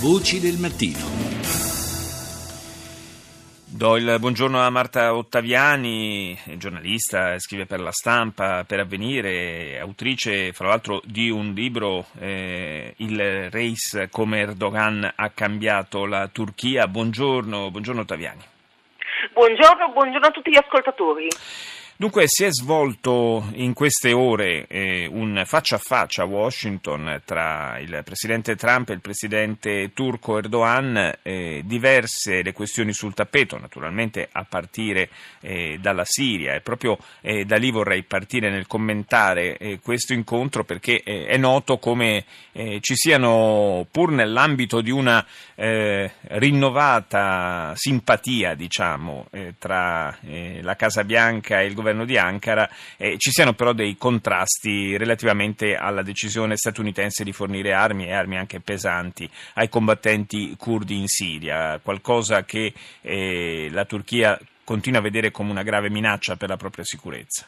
Voci del mattino. Do il buongiorno a Marta Ottaviani, giornalista, scrive per la stampa, per avvenire, autrice fra l'altro di un libro, eh, Il Reis come Erdogan ha cambiato la Turchia. Buongiorno, buongiorno Ottaviani. Buongiorno, buongiorno a tutti gli ascoltatori. Dunque si è svolto in queste ore eh, un faccia a faccia a Washington tra il presidente Trump e il presidente turco Erdogan, eh, diverse le questioni sul tappeto, naturalmente a partire eh, dalla Siria. E proprio eh, da lì vorrei partire nel commentare eh, questo incontro perché eh, è noto come ci siano pur nell'ambito di una rinnovata simpatia diciamo tra la Casa Bianca e il governo governo di Ankara, eh, ci siano però dei contrasti relativamente alla decisione statunitense di fornire armi e armi anche pesanti ai combattenti curdi in Siria, qualcosa che eh, la Turchia continua a vedere come una grave minaccia per la propria sicurezza.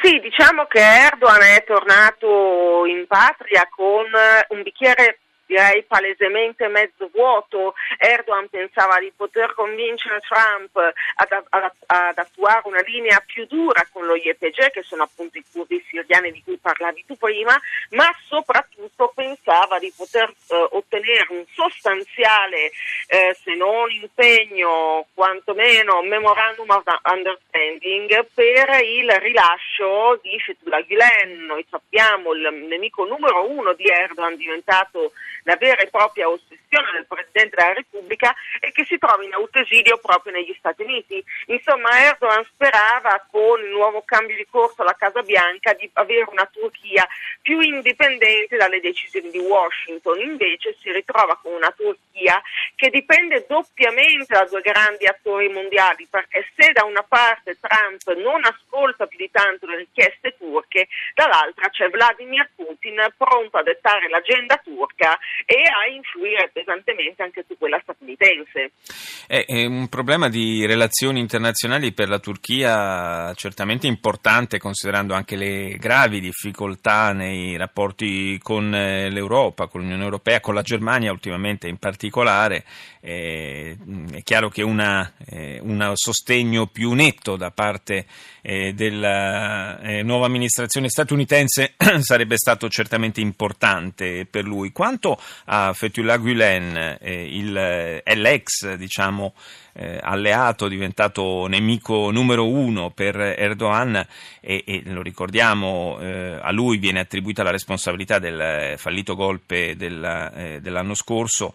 Sì, diciamo che Erdogan è tornato in patria con un bicchiere direi palesemente mezzo vuoto. Erdogan pensava di poter convincere Trump ad, ad, ad attuare una linea più dura con lo YPG, che sono appunto i curdi siriani di cui parlavi tu prima, ma soprattutto pensava di poter eh, ottenere un sostanziale, eh, se non impegno, quantomeno memorandum of understanding per il rilascio di Fethullah Gulen. Noi sappiamo il nemico numero uno di Erdogan diventato la vera e propria ossessione del Presidente della Repubblica e che si trova in autoesilio proprio negli Stati Uniti. Insomma, Erdogan sperava con il nuovo cambio di corso alla Casa Bianca di avere una Turchia più indipendente dalle decisioni di Washington, invece si ritrova con una Turchia che dipende doppiamente da due grandi attori mondiali, perché se da una parte Trump non ascolta più di tanto le richieste turche, dall'altra c'è Vladimir Putin pronto a dettare l'agenda turca e a influire pesantemente anche su quella statunitense. È, è un problema di relazioni internazionali per la Turchia certamente importante considerando anche le gravi difficoltà nei rapporti con eh, l'Europa, con l'Unione Europea, con la Germania ultimamente in particolare. Eh, è chiaro che una, eh, un sostegno più netto da parte eh, della eh, nuova amministrazione statunitense sarebbe stato certamente importante per lui. Quanto a Fethullah Gulen, eh, il, è l'ex diciamo, eh, alleato diventato nemico numero uno per Erdogan e, e lo ricordiamo eh, a lui viene attribuita la responsabilità del fallito golpe del, eh, dell'anno scorso.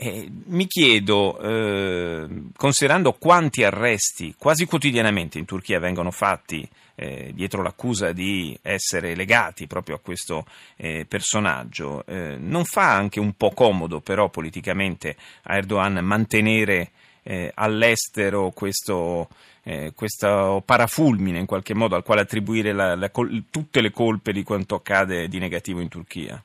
Mi chiedo, eh, considerando quanti arresti quasi quotidianamente in Turchia vengono fatti eh, dietro l'accusa di essere legati proprio a questo eh, personaggio, eh, non fa anche un po' comodo però politicamente a Erdogan mantenere eh, all'estero questo, questo, parafulmine in qualche modo al quale attribuire la, la, tutte le colpe di quanto accade di negativo in Turchia?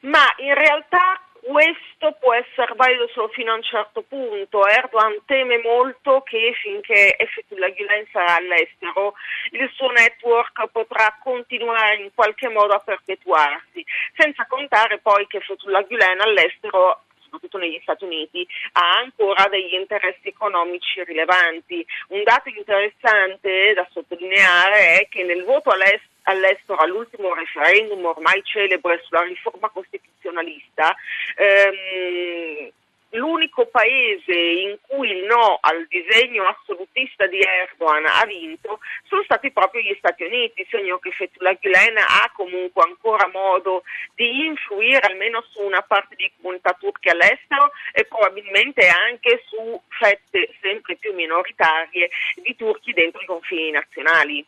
Ma in realtà questo può essere valido solo fino a un certo punto. Erdogan teme molto che finché Fethullah Gulen sarà all'estero il suo network potrà continuare in qualche modo a perpetuarsi, senza contare poi che Fethullah Gulen all'estero soprattutto negli Stati Uniti, ha ancora degli interessi economici rilevanti. Un dato interessante da sottolineare è che nel voto all'estero all'estero all'ultimo referendum ormai celebre sulla riforma costituzionalista, ehm, l'unico paese in cui il no al disegno assolutista di Erdogan ha vinto sono stati proprio gli Stati Uniti, segno che Fethullah Gulen ha comunque ancora modo di influire almeno su una parte di comunità turche all'estero e probabilmente anche su fette sempre più minoritarie di turchi dentro i confini nazionali.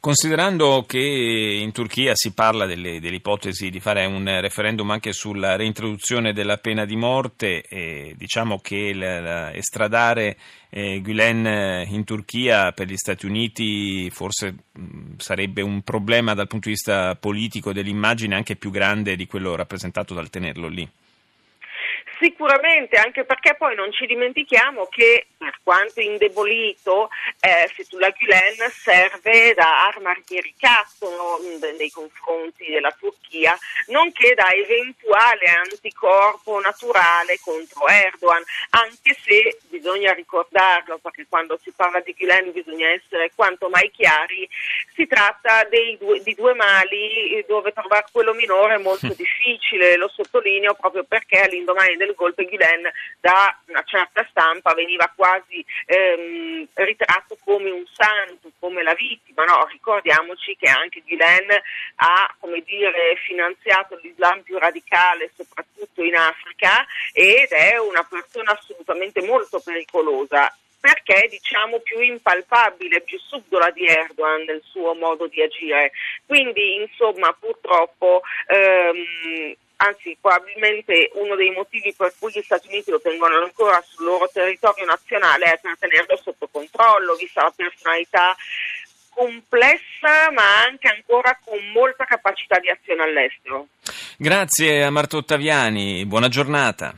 Considerando che in Turchia si parla delle, dell'ipotesi di fare un referendum anche sulla reintroduzione della pena di morte, eh, diciamo che estradare eh, Gülen eh, in Turchia per gli Stati Uniti forse mh, sarebbe un problema dal punto di vista politico dell'immagine anche più grande di quello rappresentato dal tenerlo lì. Sicuramente, anche perché poi non ci dimentichiamo che per quanto indebolito, eh, Fethullah Gülen serve da arma di ricatto nei confronti della Turchia, nonché da eventuale anticorpo naturale contro Erdogan, anche se bisogna ricordarlo, perché quando si parla di Gülen bisogna essere quanto mai chiari, si tratta due, di due mali dove trovare quello minore è molto difficile, lo sottolineo proprio perché all'indomani del golpe Gülen da una certa stampa veniva quasi ehm, ritratto come un santo, come la vittima, no? ricordiamoci che anche Gülen ha dire, finanziato l'Islam più radicale soprattutto in Africa ed è una persona assolutamente molto pericolosa perché diciamo più impalpabile, più subdola di Erdogan nel suo modo di agire. Quindi insomma purtroppo ehm, anzi probabilmente uno dei motivi per cui gli Stati Uniti lo tengono ancora sul loro territorio nazionale è per tenerlo sotto controllo, vista la personalità complessa ma anche ancora con molta capacità di azione all'estero. Grazie a Marta Ottaviani, buona giornata.